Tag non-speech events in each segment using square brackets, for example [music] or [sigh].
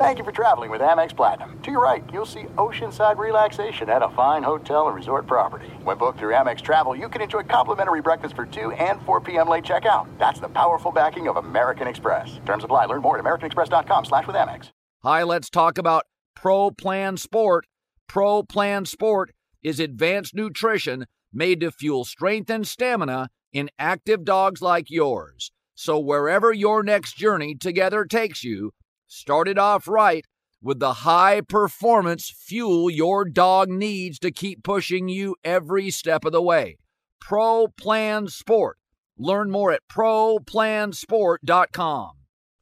Thank you for traveling with Amex Platinum. To your right, you'll see oceanside relaxation at a fine hotel and resort property. When booked through Amex Travel, you can enjoy complimentary breakfast for 2 and 4 p.m. late checkout. That's the powerful backing of American Express. Terms apply. Learn more at americanexpress.com slash with Amex. Hi, let's talk about Pro Plan Sport. Pro Plan Sport is advanced nutrition made to fuel strength and stamina in active dogs like yours. So wherever your next journey together takes you, start it off right with the high performance fuel your dog needs to keep pushing you every step of the way. Pro Plan Sport. Learn more at ProPlansport.com.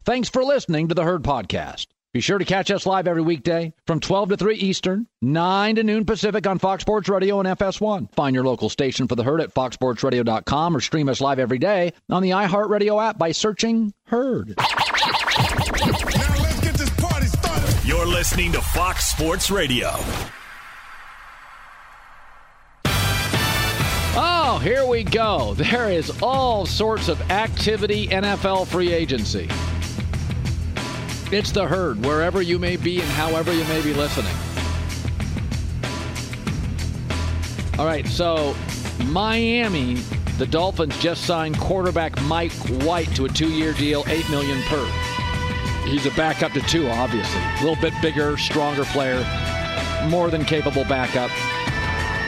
Thanks for listening to the Herd Podcast. Be sure to catch us live every weekday from 12 to 3 Eastern, 9 to noon Pacific on Fox Sports Radio and FS1. Find your local station for the herd at foxsportsradio.com or stream us live every day on the iHeartRadio app by searching Herd. You're listening to Fox Sports Radio. Oh, here we go. There is all sorts of activity, NFL free agency. It's the herd, wherever you may be and however you may be listening. All right, so Miami, the Dolphins just signed quarterback Mike White to a two-year deal, eight million per. He's a backup to two, obviously. A little bit bigger, stronger player, more than capable backup.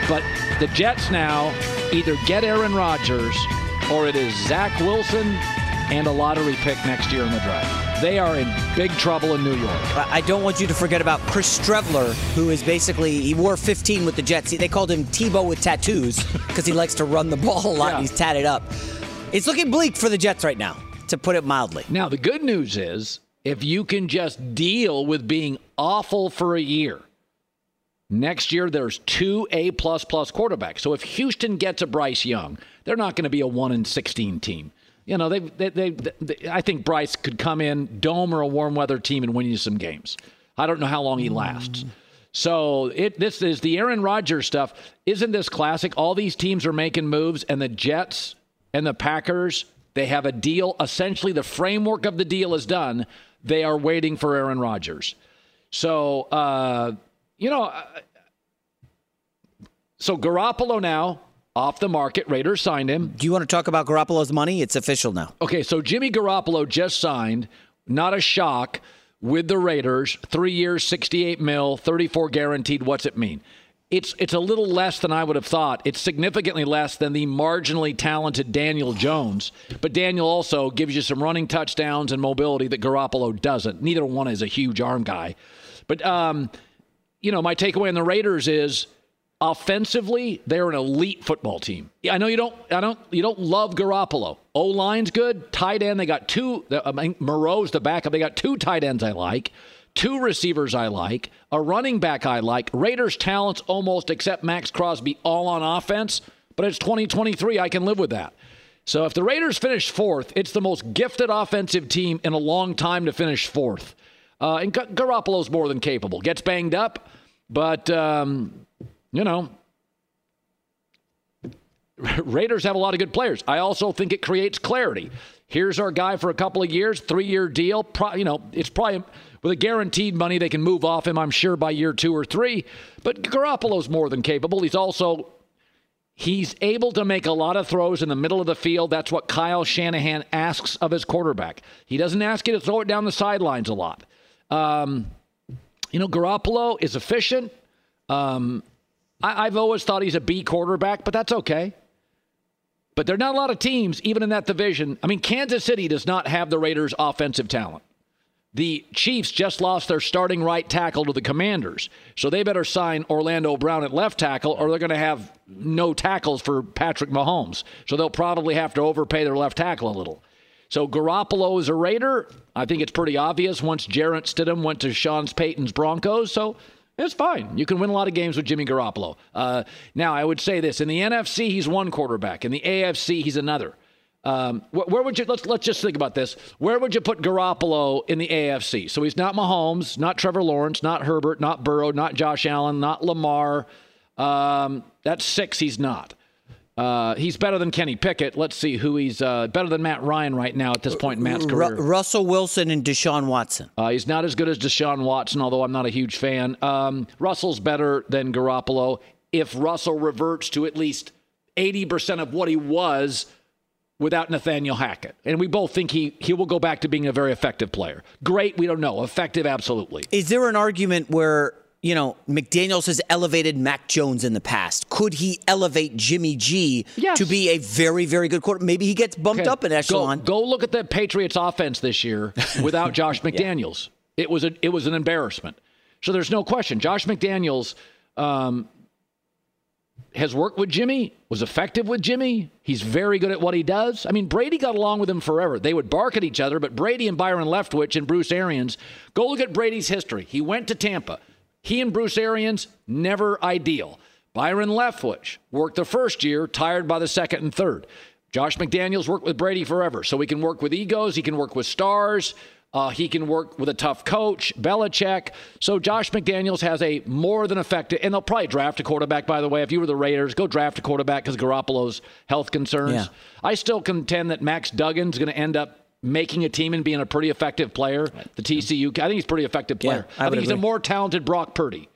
But the Jets now either get Aaron Rodgers or it is Zach Wilson and a lottery pick next year in the draft. They are in big trouble in New York. I don't want you to forget about Chris Streveler, who is basically he wore 15 with the Jets. They called him Tebow with tattoos [laughs] because he likes to run the ball a lot. Yeah. and He's tatted up. It's looking bleak for the Jets right now, to put it mildly. Now, the good news is if you can just deal with being awful for a year, next year there's two A plus plus quarterbacks. So if Houston gets a Bryce Young, they're not going to be a one in 16 team. You know, they, they, they, they, I think Bryce could come in, dome or a warm weather team, and win you some games. I don't know how long he mm. lasts. So it this is the Aaron Rodgers stuff. Isn't this classic? All these teams are making moves, and the Jets and the Packers they have a deal. Essentially, the framework of the deal is done. They are waiting for Aaron Rodgers. So uh, you know, uh, so Garoppolo now off the market. Raiders signed him. Do you want to talk about Garoppolo's money? It's official now. Okay, so Jimmy Garoppolo just signed, not a shock, with the Raiders. Three years, 68 mil, 34 guaranteed. What's it mean? It's it's a little less than I would have thought. It's significantly less than the marginally talented Daniel Jones. But Daniel also gives you some running touchdowns and mobility that Garoppolo doesn't. Neither one is a huge arm guy. But um, you know, my takeaway on the Raiders is offensively, they're an elite football team. I know you don't, I don't, you don't love Garoppolo. O line's good. Tight end, they got two. I mean, Moreau's the backup. They got two tight ends I like, two receivers I like, a running back I like. Raiders' talents almost except Maxx Crosby all on offense, but it's 2023. I can live with that. So if the Raiders finish fourth, it's the most gifted offensive team in a long time to finish fourth. Uh, and Gar- Garoppolo's more than capable. Gets banged up, but um, you know, [laughs] Raiders have a lot of good players. I also think it creates clarity. Here's our guy for a couple of years, three-year deal. Pro, you know, it's probably with a guaranteed money they can move off him. I'm sure by year two or three. But Garoppolo's more than capable. He's also he's able to make a lot of throws in the middle of the field. That's what Kyle Shanahan asks of his quarterback. He doesn't ask you to throw it down the sidelines a lot. Um, you know, Garoppolo is efficient. Um, I, I've always thought he's a B quarterback, but that's okay. But there are not a lot of teams, even in that division. I mean, Kansas City does not have the Raiders' offensive talent. The Chiefs just lost their starting right tackle to the Commanders. So they better sign Orlando Brown at left tackle, or they're going to have no tackles for Patrick Mahomes. So they'll probably have to overpay their left tackle a little. So Garoppolo is a Raider. I think it's pretty obvious once Jarrett Stidham went to Sean Payton's Broncos. So it's fine. You can win a lot of games with Jimmy Garoppolo. Uh, now, I would say this: in the NFC, he's one quarterback. In the AFC, he's another. Um, where, where, would you let's let's just think about this? Where would you put Garoppolo in the AFC? So he's not Mahomes, not Trevor Lawrence, not Herbert, not Burrow, not Josh Allen, not Lamar. Um, that's six. He's not. Uh, he's better than Kenny Pickett. Let's see who he's uh, better than Matt Ryan right now at this point in Matt's career. Ru- Russell Wilson and Deshaun Watson. Uh, he's not as good as Deshaun Watson, although I'm not a huge fan. Um, Russell's better than Garoppolo. If Russell reverts to at least 80% of what he was without Nathaniel Hackett. And we both think he, he will go back to being a very effective player. Great, we don't know. Effective, absolutely. Is there an argument where you know, McDaniels has elevated Mac Jones in the past. Could he elevate Jimmy G yes. to be a very, very good quarterback? Maybe he gets bumped okay. up in echelon. Go, go, look at the Patriots offense this year [laughs] without Josh McDaniels. yeah. It was a, it was an embarrassment. So there's no question. Josh McDaniels um, has worked with Jimmy, was effective with Jimmy. He's very good at what he does. I mean, Brady got along with him forever. They would bark at each other, but Brady and Byron Leftwich and Bruce Arians, go look at Brady's history. He went to Tampa. He and Bruce Arians, never ideal. Byron Leftwich worked the first year, tired by the second and third. Josh McDaniels worked with Brady forever, so he can work with egos, he can work with stars, uh, he can work with a tough coach, Belichick. So Josh McDaniels has a more than effective, and they'll probably draft a quarterback. By the way, if you were the Raiders, go draft a quarterback because Garoppolo's health concerns. Yeah. I still contend that Max Duggan's going to end up making a team and being a pretty effective player. The TCU, I think he's a pretty effective player. Yeah, I, I think he's agree. a more talented Brock Purdy.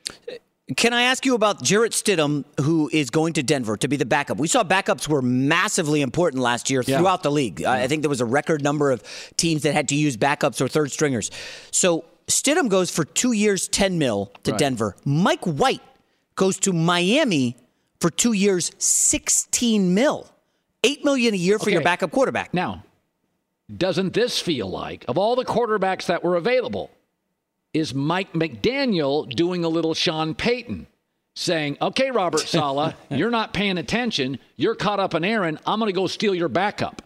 Can I ask you about Jarrett Stidham, who is going to Denver to be the backup? We saw backups were massively important last year yeah. throughout the league. Yeah. I think there was a record number of teams that had to use backups or third stringers. So Stidham goes for two years, 10 mil to right. Denver. Mike White goes to Miami for two years, 16 mil. Eight million a year for okay. your backup quarterback. Now, doesn't this feel like, of all the quarterbacks that were available, is Mike McDaniel doing a little Sean Payton? Saying, okay, Robert Saleh, [laughs] you're not paying attention. You're caught up in Aaron. I'm going to go steal your backup.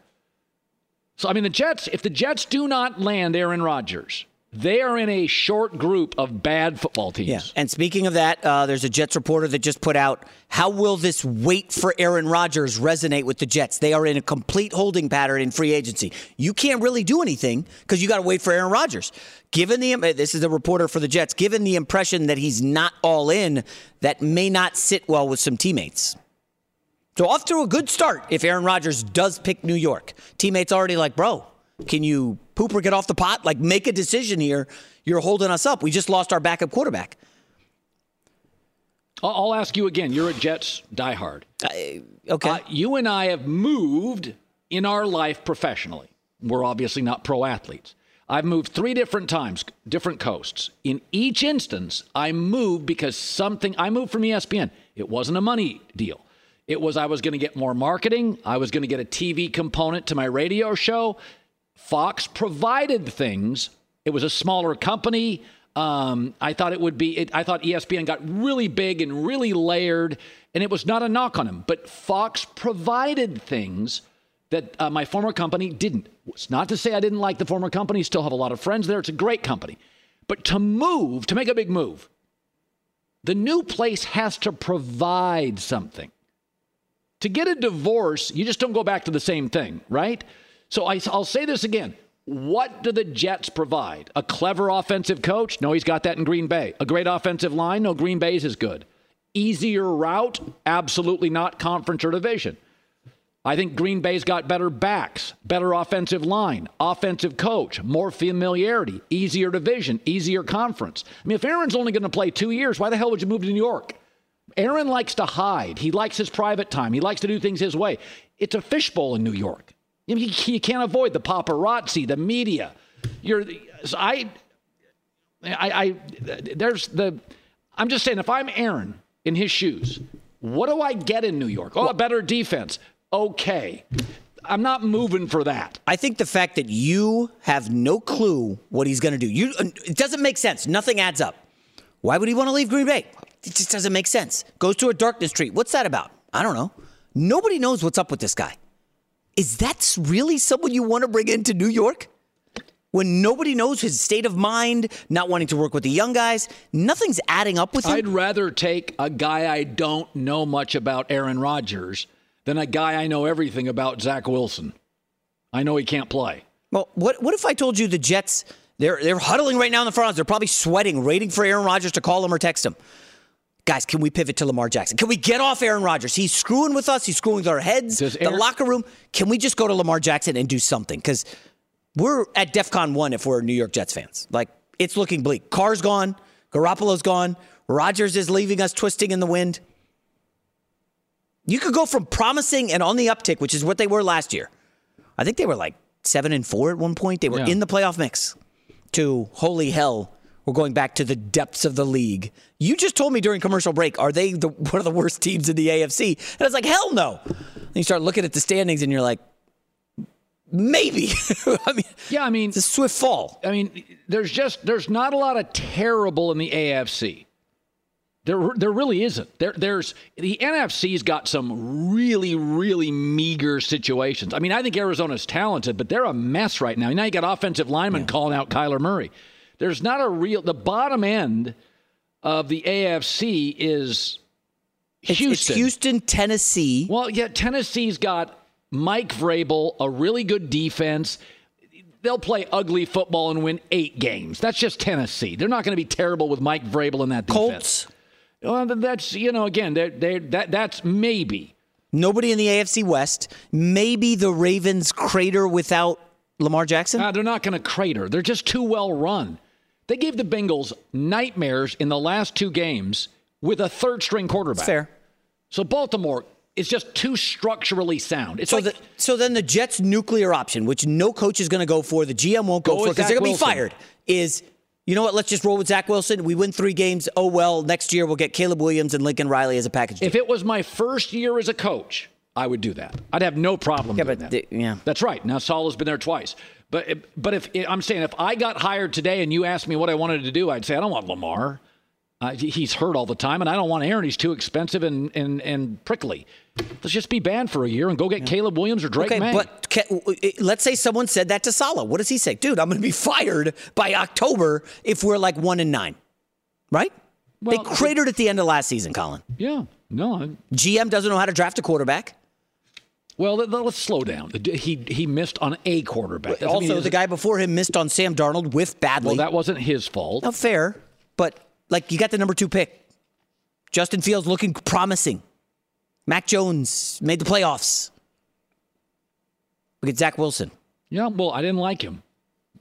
So, I mean, the Jets, if the Jets do not land Aaron Rodgers, they are in a short group of bad football teams. Yeah. And speaking of that, uh, there's a Jets reporter that just put out how will this wait for Aaron Rodgers resonate with the Jets? They are in a complete holding pattern in free agency. You can't really do anything because you got to wait for Aaron Rodgers. Given the this is a reporter for the Jets, given the impression that he's not all in, that may not sit well with some teammates. So off to a good start if Aaron Rodgers does pick New York. Teammates already like, bro, can you poop or get off the pot? Like, make a decision here. You're holding us up. We just lost our backup quarterback. I'll ask you again. You're a Jets diehard. Uh, okay. Uh, you and I have moved in our life professionally. We're obviously not pro athletes. I've moved three different times, different coasts. In each instance, I moved because something, I moved from ESPN. It wasn't a money deal. It was I was going to get more marketing. I was going to get a TV component to my radio show. Fox provided things. It was a smaller company. Um, I thought it would be. It, I thought ESPN got really big and really layered, and it was not a knock on them. But Fox provided things that uh, my former company didn't. It's not to say I didn't like the former company. Still have a lot of friends there. It's a great company. But to move, to make a big move, the new place has to provide something. To get a divorce, you just don't go back to the same thing, right? So I, will say this again. What do the Jets provide? A clever offensive coach? No, he's got that in Green Bay. A great offensive line? No, Green Bay's is good. Easier route? Absolutely not conference or division. I think Green Bay's got better backs, better offensive line, offensive coach, more familiarity, easier division, easier conference. I mean, if Aaron's only going to play two years, why the hell would you move to New York? Aaron likes to hide. He likes his private time. He likes to do things his way. It's a fishbowl in New York. You, you can't avoid the paparazzi, the media. You're, I, I, I, there's the, I'm just saying, if I'm Aaron in his shoes, what do I get in New York? Oh, a better defense. Okay. I'm not moving for that. I think the fact that you have no clue what he's going to do, you, it doesn't make sense. Nothing adds up. Why would he want to leave Green Bay? It just doesn't make sense. Goes to a darkness retreat. What's that about? I don't know. Nobody knows what's up with this guy is that really someone you want to bring into New York? When nobody knows his state of mind, not wanting to work with the young guys, nothing's adding up with him. I'd rather take a guy I don't know much about, Aaron Rodgers, than a guy I know everything about, Zach Wilson. I know he can't play. Well, what what if I told you the Jets they're they're huddling right now in the front. They're probably sweating, waiting for Aaron Rodgers to call them or text him. Guys, can we pivot to Lamar Jackson? Can we get off Aaron Rodgers? He's screwing with us. He's screwing with our heads. Does the Aaron- locker room. Can we just go to Lamar Jackson and do something? Because we're at DEFCON one if we're New York Jets fans. Like it's looking bleak. Carr's gone. Garoppolo's gone. Rodgers is leaving us twisting in the wind. You could go from promising and on the uptick, which is what they were last year. I think they were like seven and four at one point. They were Yeah. in the playoff mix. To holy hell, we're going back to the depths of the league. You just told me during commercial break, are they the, [laughs] one of the worst teams in the AFC? And I was like, hell no. And you start looking at the standings, and you're like, maybe. [laughs] I mean, Yeah, I mean, it's a swift fall. I mean, there's just there's not a lot of terrible in the AFC. There, there really isn't. There, there's the NFC's got some really, really meager situations. I mean, I think Arizona's talented, but they're a mess right now. Now you got offensive linemen calling out Kyler Murray. There's not a real. The bottom end of the AFC is Houston. it's Houston, Tennessee. Well, yeah, Tennessee's got Mike Vrabel, a really good defense. They'll play ugly football and win eight games. That's just Tennessee. They're not going to be terrible with Mike Vrabel in that defense. Colts. Well, that's you know again they're, they're, that that's maybe. Nobody in the AFC West. Maybe the Ravens crater without Lamar Jackson. Uh, they're not going to crater. They're just too well run. They gave the Bengals nightmares in the last two games with a third string quarterback. Fair. So Baltimore is just too structurally sound. It's So, like the, so then the Jets' nuclear option, which no coach is going to go for, the GM won't go, Go for because they're going to be fired, is you know what? Let's just roll with Zach Wilson. We win three games. Oh, well, next year we'll get Caleb Williams and Lincoln Riley as a package. If it was my first year as a coach, I would do that. I'd have no problem Yeah, but that. the- yeah. That's right. Now Saul has been there twice. But but if I'm saying if I got hired today and you asked me what I wanted to do, I'd say I don't want Lamar. Uh, he's hurt all the time, and I don't want Aaron. He's too expensive and, and, and prickly. Let's just be banned for a year and go get Caleb Williams or Drake okay, May. but ca- let's say someone said that to Saleh. What does he say? Dude, I'm going to be [laughs] fired by October if we're like one and nine, right? Well, they cratered at the end of last season, Colin. yeah, no. I- GM doesn't know how to draft a quarterback. Well, let, us slow down. He he missed on a quarterback. Doesn't Also, the guy before him missed on Sam Darnold, with badly. Well, that wasn't his fault. Not fair, but like you got the number two pick. Justin Fields looking promising. Mac Jones made the playoffs. Look at Zach Wilson. Yeah, well, I didn't like him.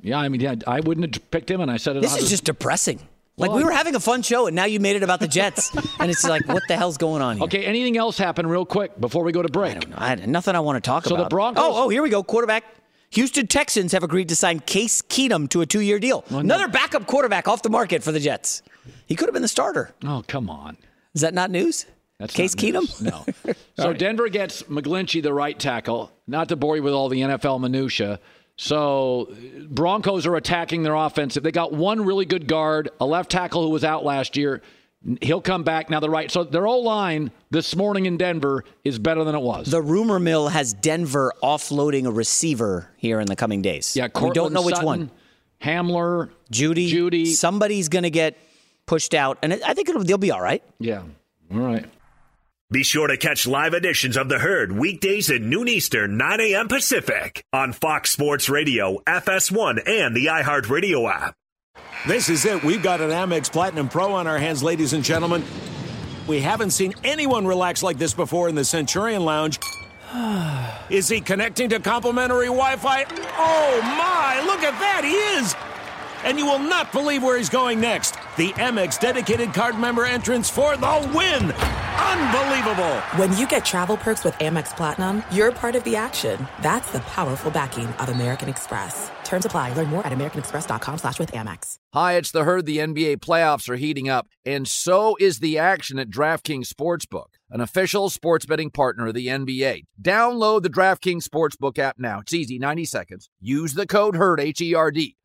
Yeah, I mean, yeah, I wouldn't have picked him, and I said it. This is just depressing. Like Well, we were having a fun show, and now you made it about the Jets, [laughs] and it's like, what the hell's going on here? Okay, anything else happen real quick before we go to break? I had nothing I want to talk So the about. Broncos- Oh, oh, here we go. Quarterback. Houston Texans have agreed to sign Case Keenum to a two-year deal. Another backup quarterback off the market for the Jets. He could have been the starter. Oh, come on. Is that not news? That's Case. Keenum. No. [laughs] so Denver gets McGlinchey, the right tackle. Not to bore you with all the NFL minutia. So Broncos are attacking their offensive. They got one really good guard, a left tackle who was out last year. He'll come back now. The right. So their O line this morning in Denver is better than it was. The rumor mill has Denver offloading a receiver here in the coming days. yeah, we don't know which Sutton, one. Hamler, Jeudy. Jeudy. Somebody's going to get pushed out, and I think it'll, they'll be all right. Yeah. All right. Be sure to catch live editions of The Herd weekdays at noon Eastern, 9 a.m. Pacific on Fox Sports Radio, FS1, and the iHeartRadio app. This is it. We've got an Amex Platinum Pro on our hands, ladies and gentlemen. We haven't seen anyone relax like this before in the Centurion Lounge. [sighs] Is he connecting to complimentary Wi Fi? Oh my, look at that, he is! And you will not believe where he's going next. The Amex dedicated card member entrance for the win! Unbelievable! When you get travel perks with Amex Platinum, you're part of the action. That's the powerful backing of American Express. Terms apply. Learn more at americanexpress.com slash with Amex. Hi, it's the herd. The NBA playoffs are heating up, and so is the action at DraftKings Sportsbook, an official sports betting partner of the NBA. Download the DraftKings Sportsbook app now. It's easy, 90 seconds. Use the code HERD, H E R D.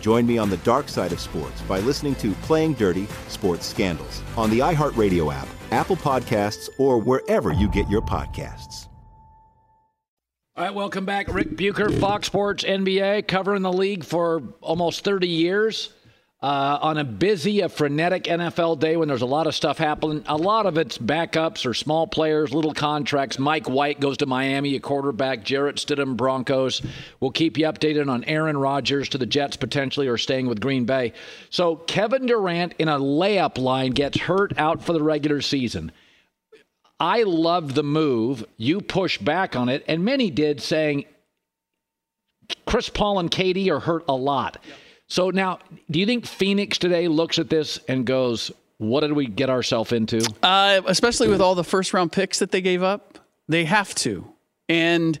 Join me on the dark side of sports by listening to Playing Dirty Sports Scandals on the iHeartRadio app, Apple Podcasts, or wherever you get your podcasts. All right, welcome back. Ric Bucher, Fox Sports NBA, covering the league for almost 30 years. Uh, on a busy, a frenetic NFL day when there's a lot of stuff happening. A lot of it's backups or small players, little contracts. Mike White goes to Miami, a quarterback. Jarrett Stidham, Broncos. We'll keep you updated on Aaron Rodgers to the Jets potentially or staying with Green Bay. So Kevin Durant in a layup line gets hurt out for the regular season. I love the move. You push back on it, and many did, saying Chris Paul and KD are hurt a lot. So now, do you think Phoenix today looks at this and goes, "What did we get ourselves into?" Uh, especially with all the first round picks that they gave up, they have to. And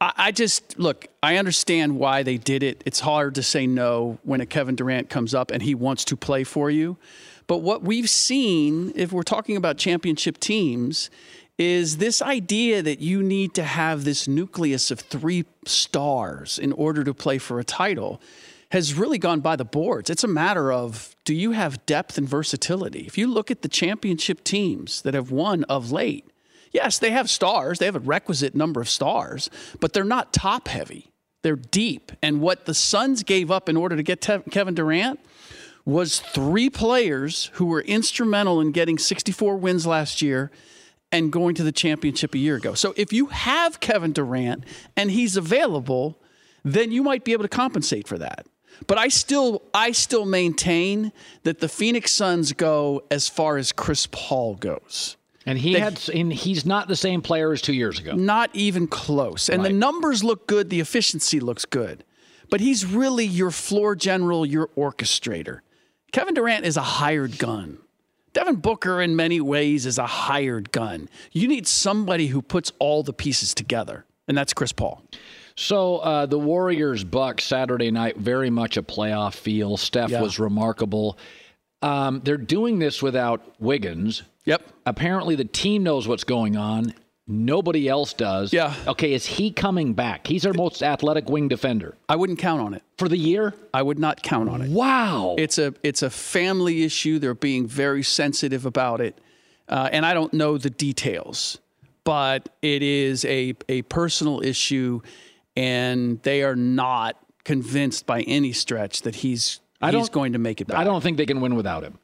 I, I just look. I understand why they did it. It's hard to say no when a Kevin Durant comes up and he wants to play for you. But what we've seen, if we're talking about championship teams, is this idea that you need to have this nucleus of three stars in order to play for a title has really gone by the boards. It's a matter of do you have depth and versatility? If you look at the championship teams that have won of late, yes, they have stars, they have a requisite number of stars, but they're not top heavy. They're deep. And what the Suns gave up in order to get Kevin Durant was three players who were instrumental in getting 64 wins last year and going to the championship a year ago. So if you have Kevin Durant and he's available, then you might be able to compensate for that. But I still I still maintain that the Phoenix Suns go as far as Chris Paul goes. And he had, and he's not the same player as two years ago. Not even close. And the numbers look good, the efficiency looks good. But he's really your floor general, your orchestrator. Kevin Durant is a hired gun. Devin Booker, in many ways, is a hired gun. You need somebody who puts all the pieces together, and that's Chris Paul. So uh, the Warriors Bucks Saturday night, very much a playoff feel. Steph Yeah. was remarkable. Um, they're doing this without Wiggins. Yep. Apparently, the team knows what's going on. Nobody else does. Yeah. Okay, is he coming back? He's our most athletic wing defender I wouldn't count on it. for the year. I would not count on it. Wow. It's a it's a family issue. They're being very sensitive about it, uh, and I don't know the details, but it is a a personal issue, and they are not convinced by any stretch that he's I he's going to make it back. I don't think they can win without him.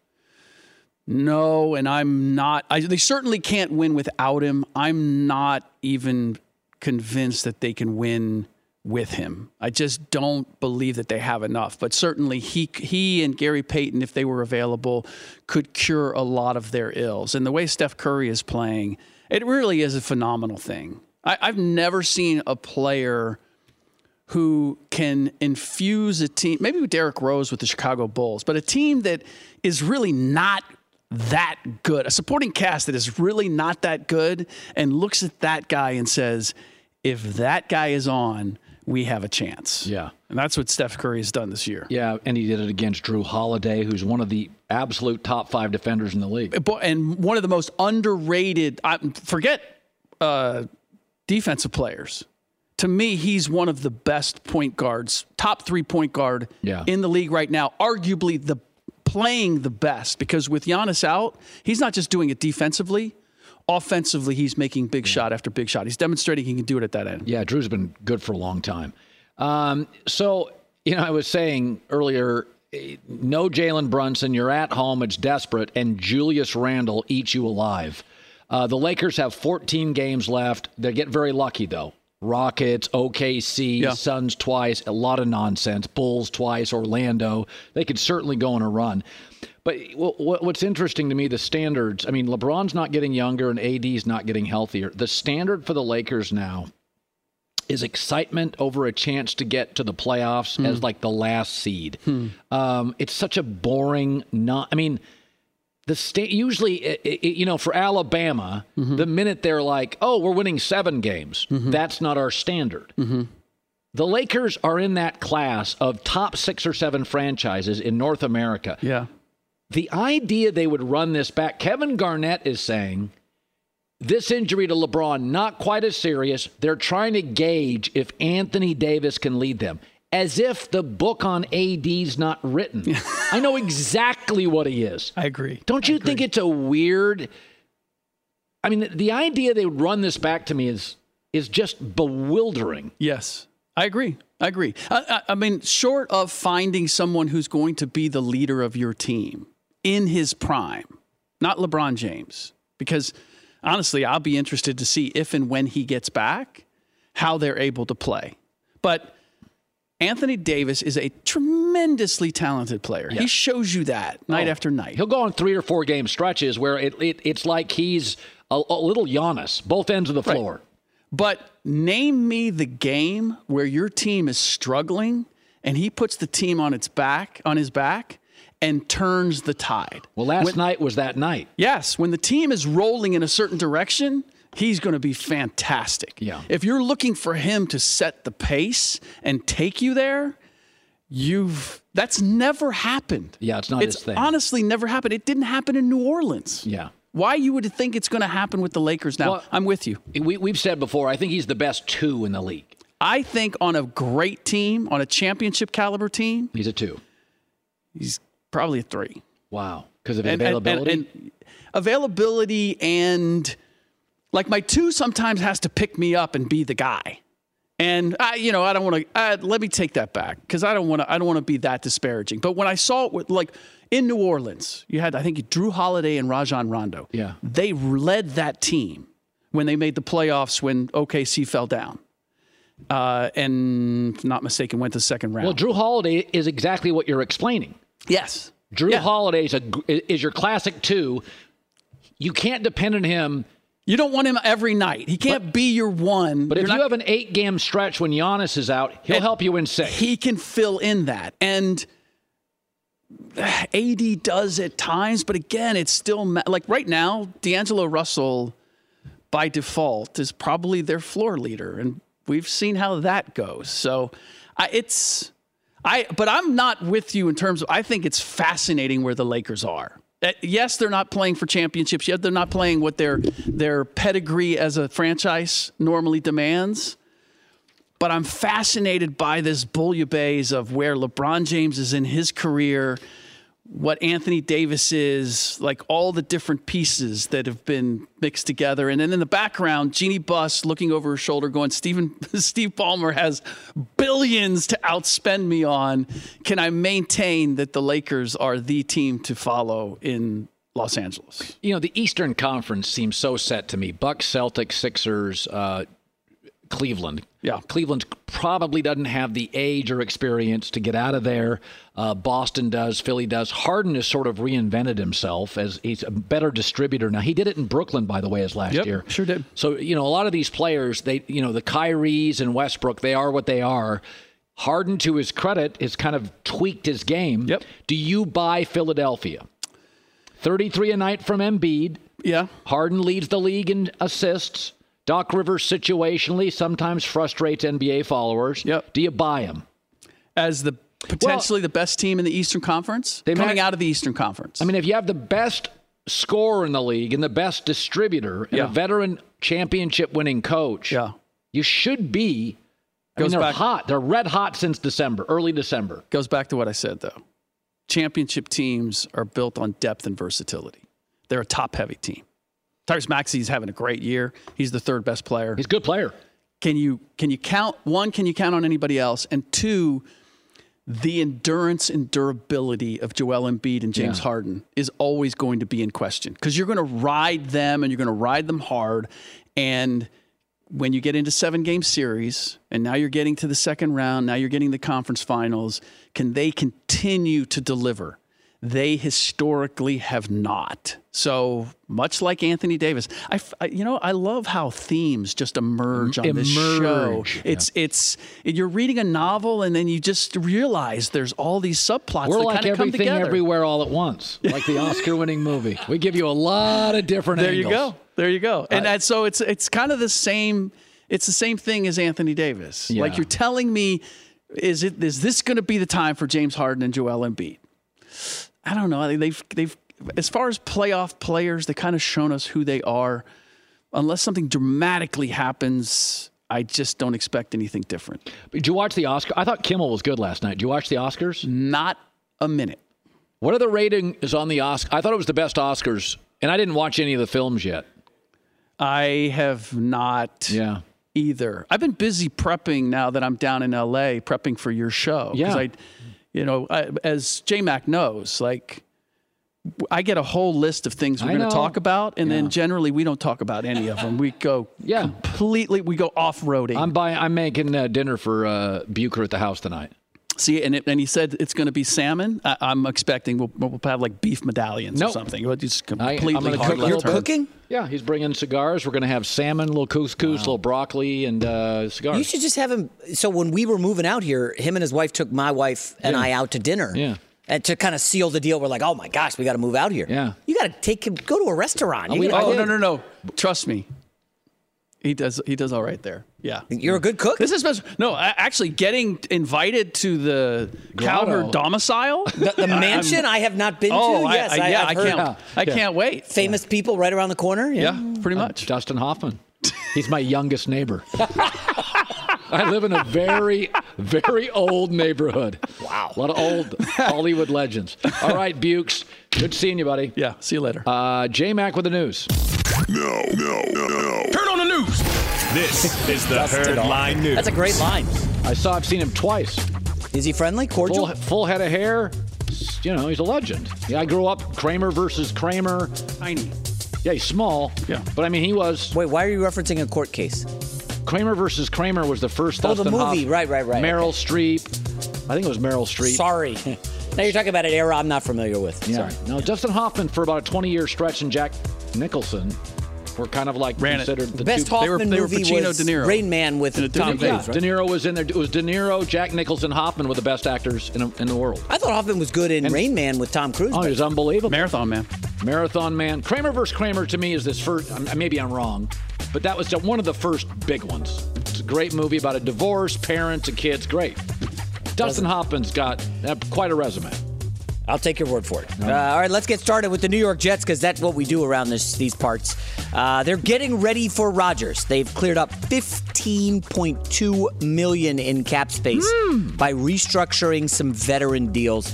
No, and I'm not. I, they certainly can't win without him. I'm not even convinced that they can win with him. I just don't believe that they have enough. But certainly, he he and Gary Payton, if they were available, could cure a lot of their ills. And the way Steph Curry is playing, it really is a phenomenal thing. I, I've never seen a player who can infuse a team, maybe with Derrick Rose with the Chicago Bulls, but a team that is really not that good, a supporting cast that is really not that good, and looks at that guy and says, if that guy is on, we have a chance. Yeah. And that's what Steph Curry has done this year. Yeah, and he did it against Jrue Holiday, who's one of the absolute top five defenders in the league. And one of the most underrated, I, forget uh, defensive players. To me, he's one of the best point guards, top three point guard Yeah. in the league right now. Arguably the playing the best because with Giannis out, he's not just doing it defensively. offensively, he's making big shot after big shot. He's demonstrating he can do it at that end. Yeah, Jrue's been good for a long time. Um, so, you know, I was saying earlier, eh, no Jalen Brunson. You're at home. It's desperate, and Julius Randle eats you alive. Uh, the Lakers have 14 games left. They get very lucky though. Rockets, OKC, Yeah. Suns twice, a lot of nonsense. Bulls twice, Orlando. They could certainly go on a run. But wh- wh- what's interesting to me, the standards. I mean, LeBron's not getting younger and AD's not getting healthier. The standard for the Lakers now is excitement over a chance to get to the playoffs Hmm. as like the last seed. Um, it's such a boring. Not. I mean, the state usually, i- i- you know, for Alabama, Mm-hmm. the minute they're like, "Oh, we're winning seven games," that's not our standard. Mm-hmm. The Lakers are in that class of top six or seven franchises in North America. Yeah. The idea they would run this back, Kevin Garnett is saying this injury to LeBron not quite as serious. They're trying to gauge if Anthony Davis can lead them. As if the book on AD's not written. [laughs] I know exactly what he is. I agree. Don't you think it's a weird I mean, the idea they would run this back to me is is just bewildering. Yes, I agree. I agree. I, I, I mean, short of finding someone who's going to be the leader of your team in his prime, not LeBron James, because honestly, I'll be interested to see if and when he gets back, how they're able to play. But Anthony Davis is a tremendously talented player. He shows you that oh. night Oh. after night. He'll go on three or four game stretches where it, it it's like he's a, a little Giannis, both ends of the floor. But name me the game where your team is struggling and he puts the team on its back, on his back, and turns the tide. Well, last When- night was that night. Yes, when the team is rolling in a certain direction, he's going to be fantastic. Yeah. If you're looking for him to set the pace and take you there, you've that's never happened. Yeah, it's not it's his thing. honestly never happened. It didn't happen in New Orleans. Yeah. Why you would think it's going to happen with the Lakers now? Well- I'm with you. We, we've said before, I think he's the best two in the league. I think on a great team, on a championship caliber team, He's a two. he's probably a three. Wow. Because of And- availability? and- and availability and like my two sometimes has to pick me up and be the guy. And I, you know, I don't want to. Uh, let me take that back because I don't want to. I don't want to be that disparaging. But when I saw it, with, like in New Orleans, you had I think Jrue Holiday and Rajon Rondo. Yeah. they led that team when they made the playoffs when OKC fell down, uh, and if not mistaken, went to the second round. well, Jrue Holiday is exactly what you're explaining. yes, Jrue Yeah. Holiday is, a, is your classic two. You can't depend on him. You don't want him every night. He can't be your one. But You're if not- you have an eight game stretch when Giannis is out, he'll help you in six. he can fill in that. And AD does at times, but again, it's still like right now, D'Angelo Russell by default is probably their floor leader. And we've seen how that goes. So I, it's, I, but I'm not with you in terms of, I think it's fascinating where the Lakers are. Uh, Yes, they're not playing for championships yet. They're not playing what their their pedigree as a franchise normally demands but I'm fascinated by this bouillabaisse of where LeBron James is in his career, what Anthony Davis is, like all the different pieces that have been mixed together. And then in the background, Jeannie Buss looking over her shoulder, going, Stephen, [laughs] Steve Ballmer has billions to outspend me on. Can I maintain that the Lakers are the team to follow in Los Angeles? you know, the Eastern Conference seems so set to me. Bucks, Celtics, Sixers, uh, Cleveland. Yeah. Cleveland probably doesn't have the age or experience to get out of there. Uh, Boston does. Philly does. Harden has sort of reinvented himself as he's a better distributor now. He did it in Brooklyn, by the way, as last Yep, year. sure did. So you know, a lot of these players, they you know, the Kyries and Westbrook, they are what they are. Harden, to his credit, has kind of tweaked his game. Yep. Do you buy Philadelphia? 33 a night from Embiid. Yeah. Harden leads the league in assists. Doc Rivers situationally sometimes frustrates NBA followers. Yep. Do you buy him? As the potentially the best team in the Eastern Conference, They coming might- out of the Eastern Conference. I mean, if you have the best scorer in the league and the best distributor and Yeah. a veteran championship winning coach, yeah. you should be. I mean, they're back- hot. They're red hot since December, early December. Goes back to what I said though. Championship teams are built on depth and versatility. They're a top heavy team. Tyrese Maxey's having a great year. He's the third best player. He's a good player. Can you can you count one? Can you count on anybody else? And two, the endurance and durability of Joel Embiid and James Yeah. Harden is always going to be in question because you're going to ride them and you're going to ride them hard. And when you get into seven game series and now you're getting to the second round, now you're getting the conference finals, can they continue to deliver? They historically have not. So much like Anthony Davis, I, I- you know, I love how themes just emerge on this show. Emerge, It's it's you're reading a novel and then you just realize there's all these subplots We're that like kind of come everything together. everywhere all at once, [laughs] like the Oscar-winning movie. We give you a lot of different There angles. you go. There you go. And that, so it's it's kind of the same. It's the same thing as Anthony Davis. Yeah. Like you're telling me, is it is this going to be the time for James Harden and Joel Embiid? I don't know. They've they've as far as playoff players, they kind of shown us who they are. Unless something dramatically happens, I just don't expect anything different. Did you watch the Oscar? I thought Kimmel was good last night. Did you watch the Oscars? Not a minute. What are the ratings on the Oscar? I thought it was the best Oscars, and I didn't watch any of the films yet. I have not. Yeah. either. I've been busy prepping now that I'm down in LA, prepping for your show. Yeah. I, you know, I, as J Mac knows, like I get a whole list of things we're going to talk about, and Yeah. then generally we don't talk about any of them. We go [laughs] Yeah. completely. We go off roading. I'm buying. I'm making uh, dinner for uh, Bucher at the house tonight. See, and, it, and he said it's going to be salmon. I, I'm expecting we'll, we'll have like beef medallions or something. We'll just I, completely I'm gonna cook you're turn. Cooking? Yeah, he's bringing cigars. We're going to have salmon, little couscous, little broccoli, and uh, cigars. You should just have him. So when we were moving out here, him and his wife took my wife and Yeah. I out to dinner. Yeah. And to kind of seal the deal, we're like, oh my gosh, we got to move out here. Yeah. You got to take him, go to a restaurant. You we- gotta- Oh no no no! Trust me, he does. He does all right there. Yeah. You're a good cook. This is special. No, actually, getting invited to the Grotto. Cowherd domicile, The, the [laughs] mansion I have not been Oh, to. I- Yes, I, yeah, I've I can't. I can't wait. famous people right around the corner. Yeah, pretty much. Dustin Hoffman. He's my youngest neighbor. [laughs] I live in a very, very old neighborhood. Wow. A lot of old Hollywood legends. All right, Bukes. Good seeing you, buddy. Yeah. See you later. Uh, J Mac with the news. No, no, no, no. Turn on the news. This is the Herd Line News. That's a great line. I saw. I've seen him twice. Is he friendly, cordial? Full, full head of hair. You know, he's a legend. Yeah, I grew up Kramer versus Kramer. Tiny. Yeah, he's small. Yeah. But I mean, he was Wait, why are you referencing a court case? Kramer versus Kramer was the first. Oh, the movie. Hoff- Right, right, right. Meryl Streep. I think it was Meryl Streep. Sorry. [laughs] now you're talking about an era I'm not familiar with. Yeah. Sorry. No, Justin Hoffman for about a 20 year stretch and Jack Nicholson were kind of like Ran considered the, The best two. They were- Hoffman they were movie Pacino, was De Niro. Rain Man with And a Tom De Niro. yeah, right? De Niro was in there. It was De Niro, Jack Nicholson, Hoffman were the best actors in, in the world. I thought Hoffman was good in Rain Man with Tom Cruise. Oh, he was unbelievable. Marathon man. Marathon Man. Kramer versus Kramer to me is this first. Maybe I'm wrong, but that was one of the first big ones. It's a great movie about a divorce, parents, and kids. Great. Dustin Hoffman's got uh, quite a resume. I'll take your word for it. Uh, all right, let's get started with the New York Jets because that's what we do around this, these parts. Uh, they're getting ready for Rodgers. They've cleared up 15.2 million in cap space by restructuring some veteran deals.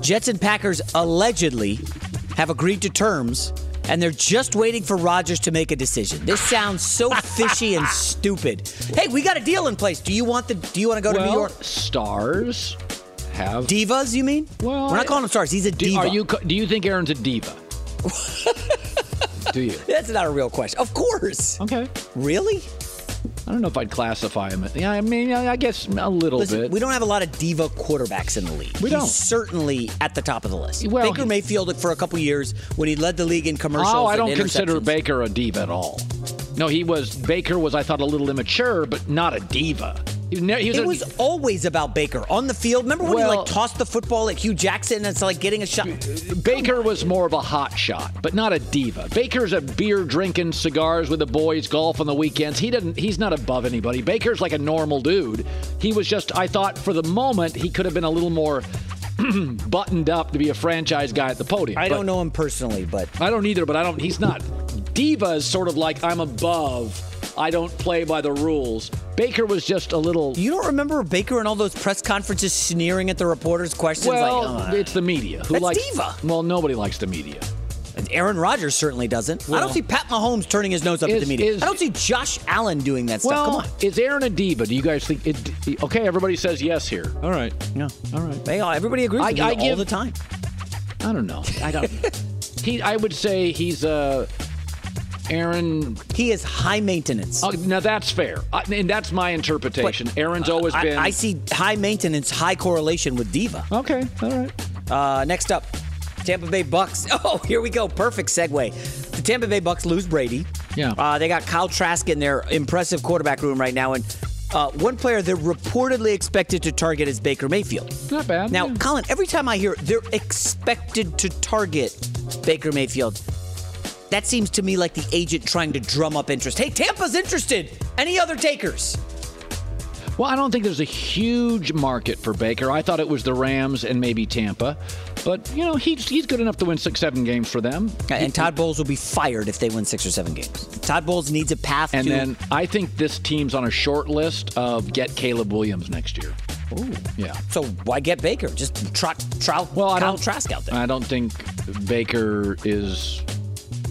Jets and Packers allegedly have agreed to terms. And they're just waiting for Rodgers to make a decision. This sounds so [laughs] fishy and stupid. Hey, we got a deal in place. Do you want the? Do you want to go to New York? stars have. Divas, you mean? Well, we're not calling him stars. He's a do, diva. are you? Do you think Aaron's a diva? do you? [laughs] That's not a real question. Of course. Okay. Really? I don't know if I'd classify him. Yeah, I mean, I guess a little Listen, bit. we don't have a lot of diva quarterbacks in the league. We He's don't. certainly at the top of the list. Well, Baker Mayfield for a couple years when he led the league in commercials. Oh, I don't consider. Baker a diva at all. No, he was Baker was I thought a little immature, but not a diva. He was, he was It a- was always about Baker on the field. Remember when he like tossed the football at Hue Jackson and it's like getting a shot? Baker was more of a hot shot, but not a diva. Baker's a beer drinking, cigars with the boys, golf on the weekends. He doesn't. He's not above anybody. Baker's like a normal dude. He was just. I thought for the moment he could have been a little more [clears throat] buttoned up to be a franchise guy at the podium. I But- don't know him personally, but I don't either, but I don't. He's not. Diva is sort of like I'm above. I don't play by the rules. Baker was just a little. you don't remember Baker in all those press conferences sneering at the reporters' questions? Well, like, "Oh, uh, it's the media who That's likes diva. Well, nobody likes the media. Aaron Rodgers certainly doesn't. I don't see Pat Mahomes turning his nose up at the media. is- I don't see Josh Allen doing that stuff. Well, Come on. is Aaron a diva? Do you guys think? It, okay, everybody says yes here. All right. Yeah. All right. They all, everybody agrees I- with you I all give- the time. I don't know. I don't. [laughs] he. I would say he's a. Aaron. He is high maintenance. Oh, now that's fair, I, and that's my interpretation. Aaron's always I, been. I see high maintenance, high correlation with diva. Okay. All right. Uh, next up, Tampa Bay Bucks. [laughs] Oh, here we go. Perfect segue. The Tampa Bay Bucks lose Brady. Yeah. Uh, they got Kyle Trask in their impressive quarterback room right now, and uh, one player they're reportedly expected to target is Baker Mayfield. Not bad. Now, yeah. Colin, every time I hear they're expected to target Baker Mayfield, that seems to me like the agent trying to drum up interest. Hey, Tampa's interested. Any other takers? Well, I don't think there's a huge market for Baker. I thought it was the Rams and maybe Tampa, but you know he's he's good enough to win six, seven games for them. And Todd Bowles will be fired if they win six or seven games. Todd Bowles needs a path And to. then I think this team's on a short list of get Caleb Williams next year. Ooh. Yeah. So why get Baker? Just trot, trout, Well, I don't Trask out there. I don't think Baker is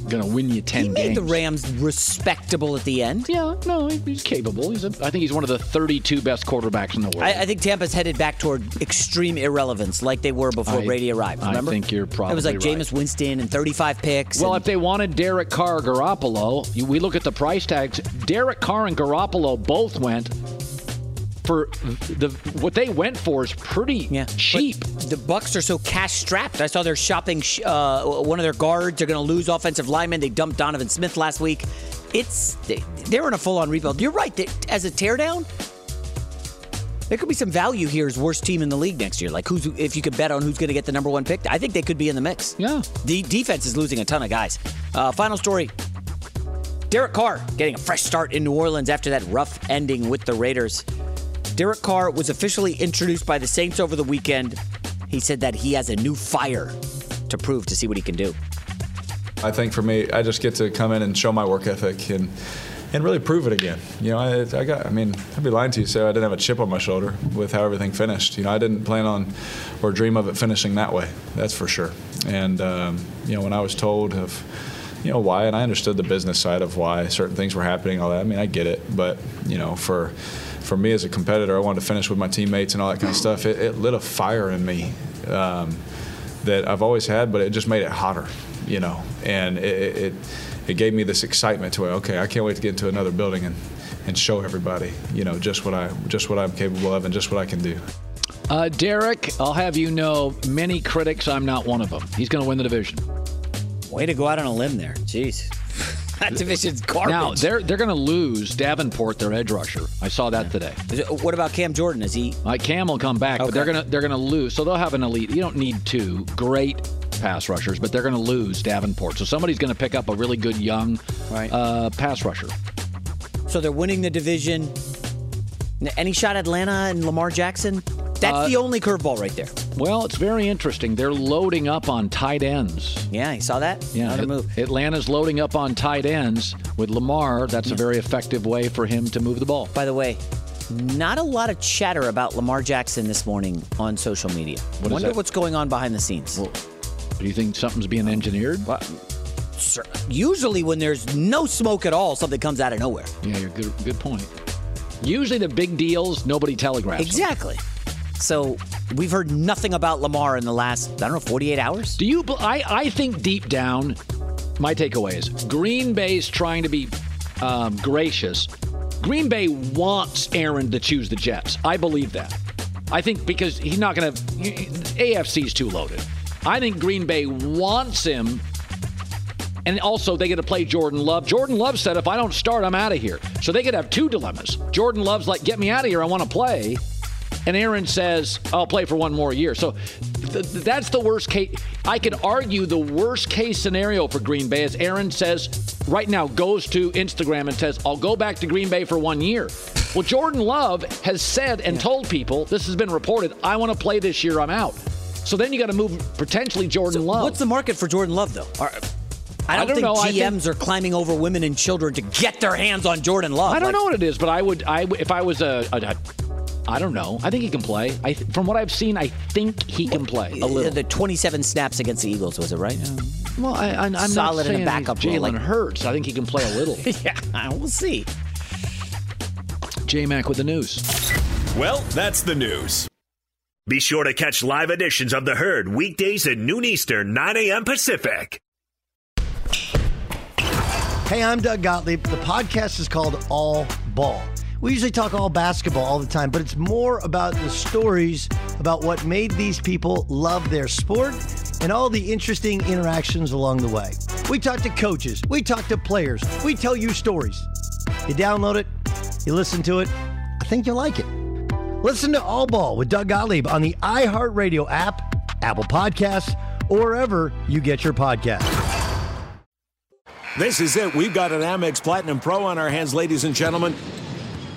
going to win you ten he made games. the Rams respectable at the end. Yeah, no, he's capable. He's a, I think he's one of the 32 best quarterbacks in the world. I, I think Tampa's headed back toward extreme irrelevance, like they were before I- Brady arrived. I think you're probably. It was like right. Jameis Winston and 35 picks. Well, and- if they wanted Derek Carr or Garoppolo, you- we look at the price tags. Derek Carr and Garoppolo both went for the what they went for is pretty yeah, cheap. But the Bucks are so cash strapped. I saw they're shopping sh- uh, one of their guards. They're going to lose offensive linemen. They dumped Donovan Smith last week. It's they, they're in a full-on rebuild. You're right. They, as a teardown, there could be some value here as worst team in the league next year. Like who's if you could bet on who's going to get the number one pick, I think they could be in the mix. Yeah. The defense is losing a ton of guys. Uh, final story. Derek Carr getting a fresh start in New Orleans after that rough ending with the Raiders. Derek Carr was officially introduced by the Saints over the weekend. He said that he has a new fire to prove to see what he can do. I think for me, I just get to come in and show my work ethic and and really prove it again. You know, I, I got. I mean, I'd be lying to you say I didn't have a chip on my shoulder with how everything finished. You know, I didn't plan on or dream of it finishing that way. That's for sure. And um, you know, when I was told of you know why, and I understood the business side of why certain things were happening, all that. I mean, I get it, but you know, for for me as a competitor, I wanted to finish with my teammates and all that kind of stuff. It, it lit a fire in me um, that I've always had, but it just made it hotter, you know. And it, it it gave me this excitement to where okay, I can't wait to get into another building and and show everybody, you know, just what I just what I'm capable of and just what I can do. Uh, Derek, I'll have you know, many critics, I'm not one of them. He's going to win the division. Way to go out on a limb there. Jeez. That division's garbage. Now they're they're going to lose Davenport, their edge rusher. I saw that today. What about Cam Jordan? Is he? Like Cam will come back, but Okay. they're gonna they're gonna lose. So they'll have an elite. You don't need two great pass rushers, but they're gonna lose Davenport. So somebody's gonna pick up a really good young Right. uh, pass rusher. So they're winning the division. N- Any shot at Atlanta and Lamar Jackson? That's Uh, the only curveball right there. Well, it's very interesting. They're loading up on tight ends. Yeah, you saw that? Yeah, Another move. Atlanta's loading up on tight ends with Lamar. That's a very effective way for him to move the ball. By the way, not a lot of chatter about Lamar Jackson this morning on social media. What Wonder what's going on behind the scenes. Do you think something's being engineered? Sir, Usually, when there's no smoke at all, something comes out of nowhere. Yeah, you're good. Good point. Usually the big deals, nobody telegraphs. them. So we've heard nothing about Lamar in the last, I don't know, 48 hours. Do you? I I think deep down, my takeaway is Green Bay's trying to be um, gracious. Green Bay wants Aaron to choose the Jets. I believe that. I think because he's not going to. AFC's too loaded. I think Green Bay wants him. And also, they get to play Jordan Love. Jordan Love said, if I don't start, I'm out of here. So they could have two dilemmas. Jordan Love's like, get me out of here. I want to play. And Aaron says, I'll play for one more year. So th- th- that's the worst case. I could argue the worst case scenario for Green Bay is Aaron says, right now, goes to Instagram and says, I'll go back to Green Bay for one year. Well, Jordan Love has said and told people, this has been reported, I want to play this year, I'm out. So then you got to move potentially Jordan Love. What's the market for Jordan Love, though? Are- I don't, I don't think know. GMs think- are climbing over women and children to get their hands on Jordan Love. I don't Like, know what it is, but I would. I if I was a, a, a I don't know. I think he can play. I th- from what I've seen, I think he can play a little. The 27 snaps against the Eagles, was it right? Well, I, I, I'm solid not in saying a backup he's role. Jalen Like, Hurts. I think he can play a little. [laughs] yeah, we'll see. J Mac with the news. Well, that's the news. Be sure to catch live editions of The Herd weekdays at noon Eastern, 9 a.m. Pacific. Hey, I'm Doug Gottlieb. The podcast is called All Ball. We usually talk all basketball all the time, but it's more about the stories about what made these people love their sport and all the interesting interactions along the way. We talk to coaches, we talk to players, we tell you stories. You download it, you listen to it, I think you'll like it. Listen to All Ball with Doug Gottlieb on the iHeartRadio app, Apple Podcasts, or wherever you get your podcasts. This is it. We've got an Amex Platinum Pro on our hands, ladies and gentlemen.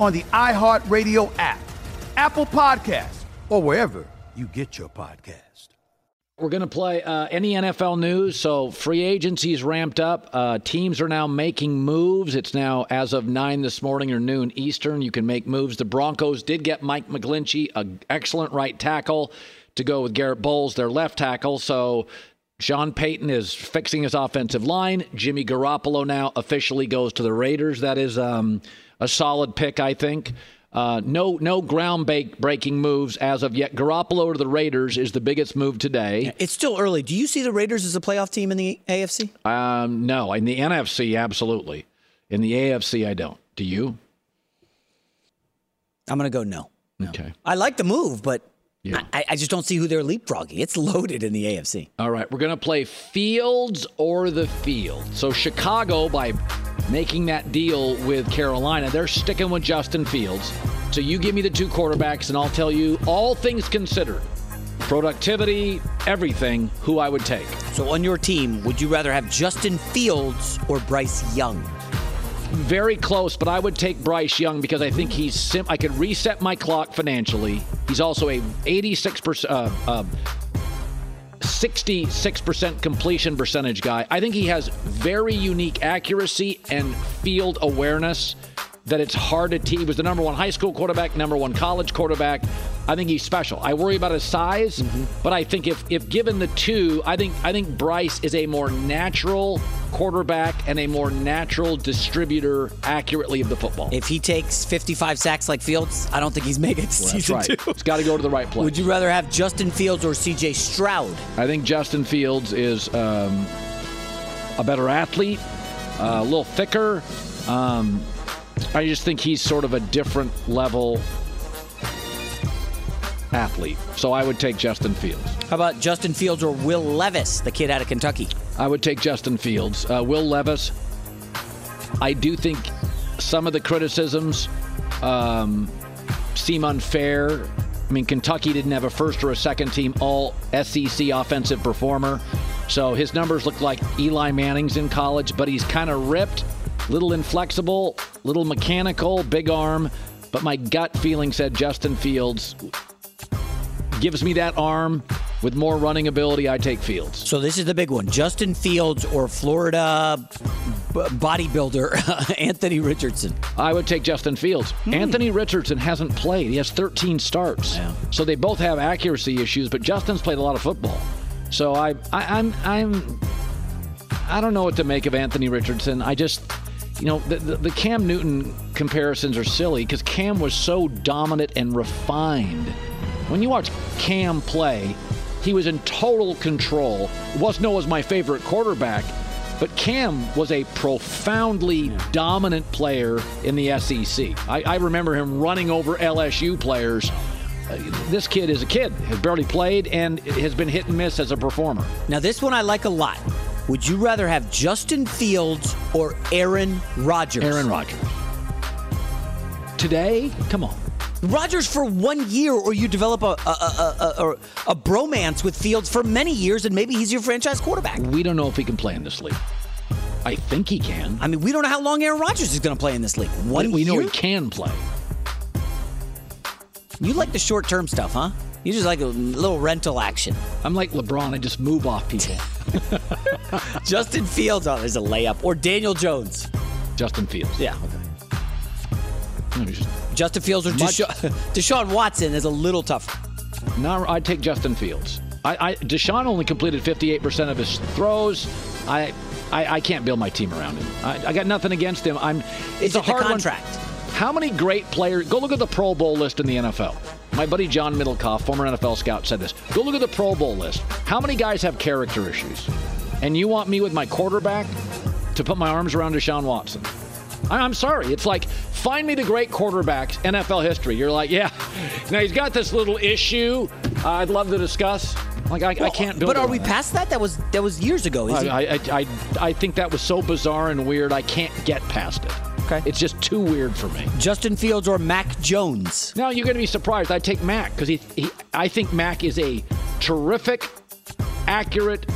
on the iHeartRadio app, Apple Podcast, or wherever you get your podcast. We're going to play uh, any NFL news. So free agency's ramped up. Uh, teams are now making moves. It's now as of nine this morning or noon Eastern. You can make moves. The Broncos did get Mike McGlinchey, an excellent right tackle, to go with Garett Bolles, their left tackle. So Sean Payton is fixing his offensive line. Jimmy Garoppolo now officially goes to the Raiders. That is um, a solid pick, I think. Uh, no, no ground breaking moves as of yet. Garoppolo to the Raiders is the biggest move today. It's still early. Do you see the Raiders as a playoff team in the AFC? Um, no, in the NFC, absolutely. In the AFC, I don't. Do you? I'm going to go no. no. Okay. I like the move, but Yeah. I, I just don't see who they're leapfrogging. It's loaded in the AFC. All right, we're going to play Fields or the Field. So Chicago, by making that deal with Carolina, they're sticking with Justin Fields. So you give me the two quarterbacks, and I'll tell you, all things considered, productivity, everything, who I would take. So on your team, would you rather have Justin Fields or Bryce Young? Very close, but I would take Bryce Young because I think he's sim- I could reset my clock financially. He's also a 86% uh, uh, 66% completion percentage guy. I think he has very unique accuracy and field awareness that it's hard to teach. He was the number one high school quarterback, number one college quarterback. I think he's special. I worry about his size, but I think if if given the two, I think I think Bryce is a more natural quarterback and a more natural distributor accurately of the football. If he takes 55 sacks like Fields, I don't think he's making it to Well, that's season right. two. It's got to go to the right place. Would you rather have Justin Fields or CJ Stroud? I think Justin Fields is um, a better athlete, uh, a little thicker. Um, I just think he's sort of a different level athlete. So I would take Justin Fields. How about Justin Fields or Will Levis, the kid out of Kentucky? I would take Justin Fields. Uh, Will Levis, I do think some of the criticisms um, seem unfair. I mean, Kentucky didn't have a first or a second team all SEC offensive performer. So his numbers look like Eli Manning's in college, but he's kind of ripped, little inflexible, little mechanical, big arm. But my gut feeling said Justin Fields gives me that arm with more running ability. I take Fields. So this is the big one: Justin Fields or Florida b- bodybuilder [laughs] Anthony Richardson. I would take Justin Fields. Hmm. Anthony Richardson hasn't played. He has 13 starts. So they both have accuracy issues, but Justin's played a lot of football. So I, I I'm I'm I don't know what to make of Anthony Richardson. I just you know, the, the, the Cam Newton comparisons are silly because Cam was so dominant and refined. When you watch Cam play, he was in total control. Was no was my favorite quarterback, but Cam was a profoundly dominant player in the SEC. I, I remember him running over LSU players. Uh, this kid is a kid, has barely played, and has been hit and miss as a performer. Now this one I like a lot. Would you rather have Justin Fields or Aaron Rodgers? Aaron Rodgers. Today, come on. Rodgers for one year, or you develop a a, a, a, a bromance with Fields for many years, and maybe he's your franchise quarterback. We don't know if he can play in this league. I think he can. I mean, we don't know how long Aaron Rodgers is going to play in this league. One we know year? he can play. You like the short term stuff, huh? You just like a little rental action. I'm like LeBron. I just move off people. [laughs] Justin Fields, oh, there's a layup. Or Daniel Jones. Justin Fields. Yeah, okay. Justin Fields or Much- Desha- [laughs] Deshaun Watson is a little tougher. No, I'd take Justin Fields. I, I Deshaun only completed 58% of his throws. I, I, I can't build my team around him. I, I got nothing against him. I'm. It's a hard one. contract? How many great players? Go look at the Pro Bowl list in the NFL. My buddy John Middlekauff, former NFL scout, said this. Go look at the Pro Bowl list. How many guys have character issues? And you want me with my quarterback to put my arms around Deshaun Watson? I- I'm sorry. It's like find me the great quarterbacks NFL history. You're like, yeah. [laughs] Now he's got this little issue. uh, I'd love to discuss. Like I, I can't build. But are we that. past that? That was that was years ago. I, I, I, I think that was so bizarre and weird. I can't get past it. Okay. It's just too weird for me. Justin Fields or Mac Jones? Now you're going to be surprised. I take Mac because he, he, I think Mac is a terrific, accurate.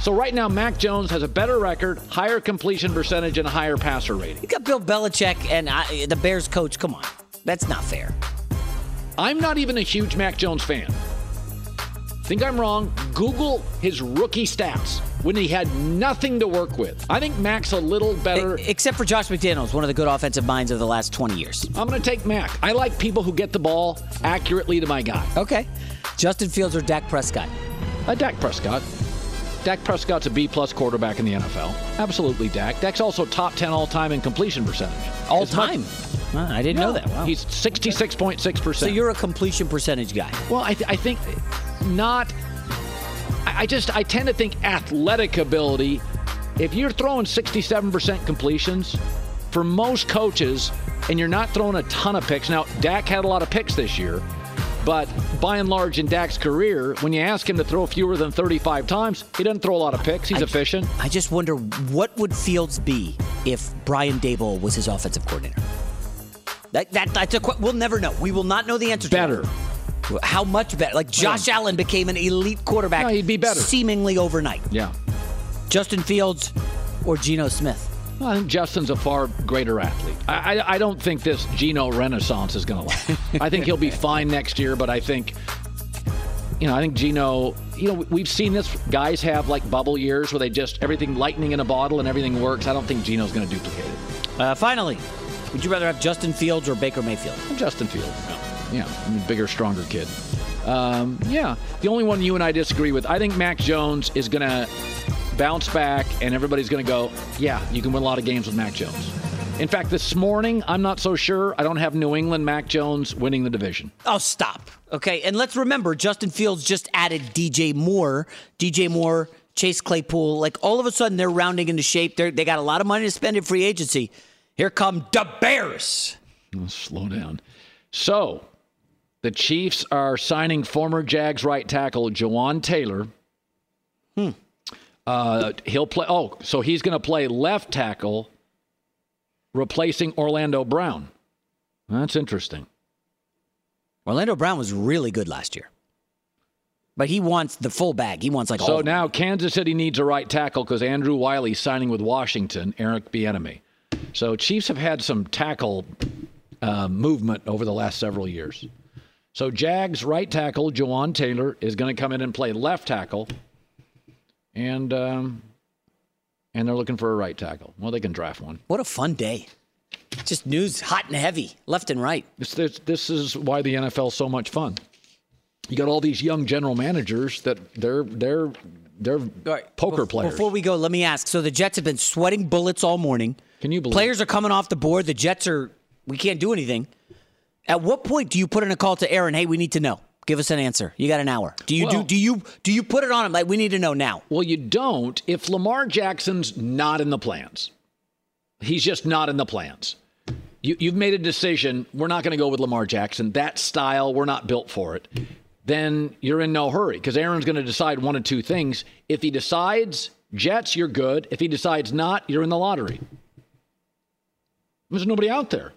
So right now, Mac Jones has a better record, higher completion percentage, and a higher passer rating. You got Bill Belichick and I, the Bears coach. Come on, that's not fair. I'm not even a huge Mac Jones fan. Think I'm wrong? Google his rookie stats when he had nothing to work with. I think Mac's a little better. Except for Josh McDaniels, one of the good offensive minds of the last 20 years. I'm going to take Mac. I like people who get the ball accurately to my guy. Okay. Justin Fields or Dak Prescott? Uh, Dak Prescott. Dak Prescott's a B plus quarterback in the NFL. Absolutely, Dak. Dak's also top 10 all time in completion percentage. All As much- time? Wow, I didn't know that. Wow. He's 66.6%. So you're a completion percentage guy. Well, I, th- I think not. I I just I tend to think athletic ability. If you're throwing 67% completions, for most coaches, and you're not throwing a ton of picks. Now, Dak had a lot of picks this year, but by and large in Dak's career, when you ask him to throw fewer than 35 times, he doesn't throw a lot of picks. He's efficient. I just wonder what would Fields be if Brian Daboll was his offensive coordinator. That, that that's a we'll never know. We will not know the answer. Better. To that. How much better? Like Josh Allen became an elite quarterback. No, he'd be better. seemingly overnight. Yeah. Justin Fields or Geno Smith. Well, I think Justin's a far greater athlete. I, I, I don't think this Geno renaissance is going to last. I think he'll be fine next year, but I think, you know, I think Geno, you know, we've seen this. Guys have like bubble years where they just, everything lightning in a bottle and everything works. I don't think Geno's going to duplicate it. Uh, finally, would you rather have Justin Fields or Baker Mayfield? Justin Fields. Yeah, I mean, bigger, stronger kid. Um, yeah, the only one you and I disagree with, I think Mac Jones is going to bounce back and everybody's going to go, yeah, you can win a lot of games with Mac Jones. In fact, this morning, I'm not so sure. I don't have New England Mac Jones winning the division. Oh, stop. Okay, and let's remember Justin Fields just added DJ Moore. DJ Moore, Chase Claypool. Like all of a sudden, they're rounding into shape. They're, they got a lot of money to spend in free agency. Here come the Bears. Oh, slow down. So, the Chiefs are signing former Jags right tackle Jawaan Taylor. Hmm. Uh, he'll play. Oh, so he's going to play left tackle replacing Orlando Brown. That's interesting. Orlando Brown was really good last year. But he wants the full bag. He wants like all so now Kansas City needs a right tackle because Andrew Wylie's signing with Washington, Eric Bieniemy. So Chiefs have had some tackle uh, movement over the last several years. So Jags right tackle Jawaan Taylor is going to come in and play left tackle, and um, and they're looking for a right tackle. Well, they can draft one. What a fun day! Just news hot and heavy, left and right. This this, this is why the NFL is so much fun. You got all these young general managers that they're they're they're poker players. Before we go, let me ask. So the Jets have been sweating bullets all morning. Can you believe? Players are coming off the board. The Jets are. We can't do anything. At what point do you put in a call to Aaron? Hey, we need to know. Give us an answer. You got an hour. Do you Well- do do you do you put it on him like we need to know now? Well, you don't if Lamar Jackson's not in the plans. He's just not in the plans. You, you've made a decision. We're not going to go with Lamar Jackson. That style, we're not built for it. Then you're in no hurry because Aaron's going to decide one of two things. If he decides Jets, you're good. If he decides not, you're in the lottery. There's nobody out there.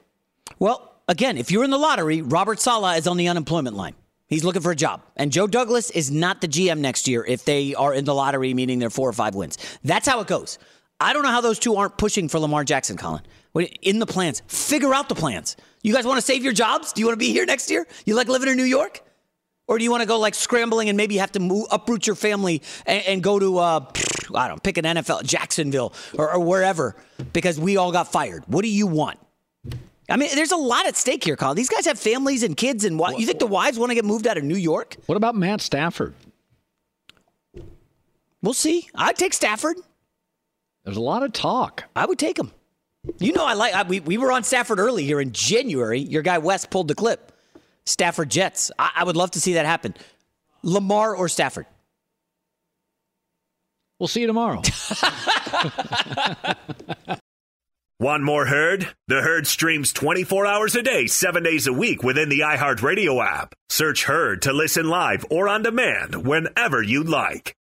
Well, again, if you're in the lottery, Robert Saleh is on the unemployment line. He's looking for a job. And Joe Douglas is not the GM next year if they are in the lottery, meaning they're four or five wins. That's how it goes. I don't know how those two aren't pushing for Lamar Jackson, Colin. In the plans. Figure out the plans. You guys want to save your jobs? Do you want to be here next year? You like living in New York? Or do you want to go like scrambling and maybe have to move, uproot your family and, and go to, uh, I don't know, pick an NFL, Jacksonville or, or wherever because we all got fired? What do you want? I mean, there's a lot at stake here, Colin. These guys have families and kids, and what, you think the wives want to get moved out of New York? What about Matt Stafford? We'll see. I'd take Stafford. There's a lot of talk. I would take him. You know, I like. I, we we were on Stafford early here in January. Your guy West pulled the clip. Stafford Jets. I, I would love to see that happen. Lamar or Stafford. We'll see you tomorrow. [laughs] Want more Herd? The Herd streams 24 hours a day, 7 days a week within the iHeartRadio app. Search Herd to listen live or on demand whenever you like.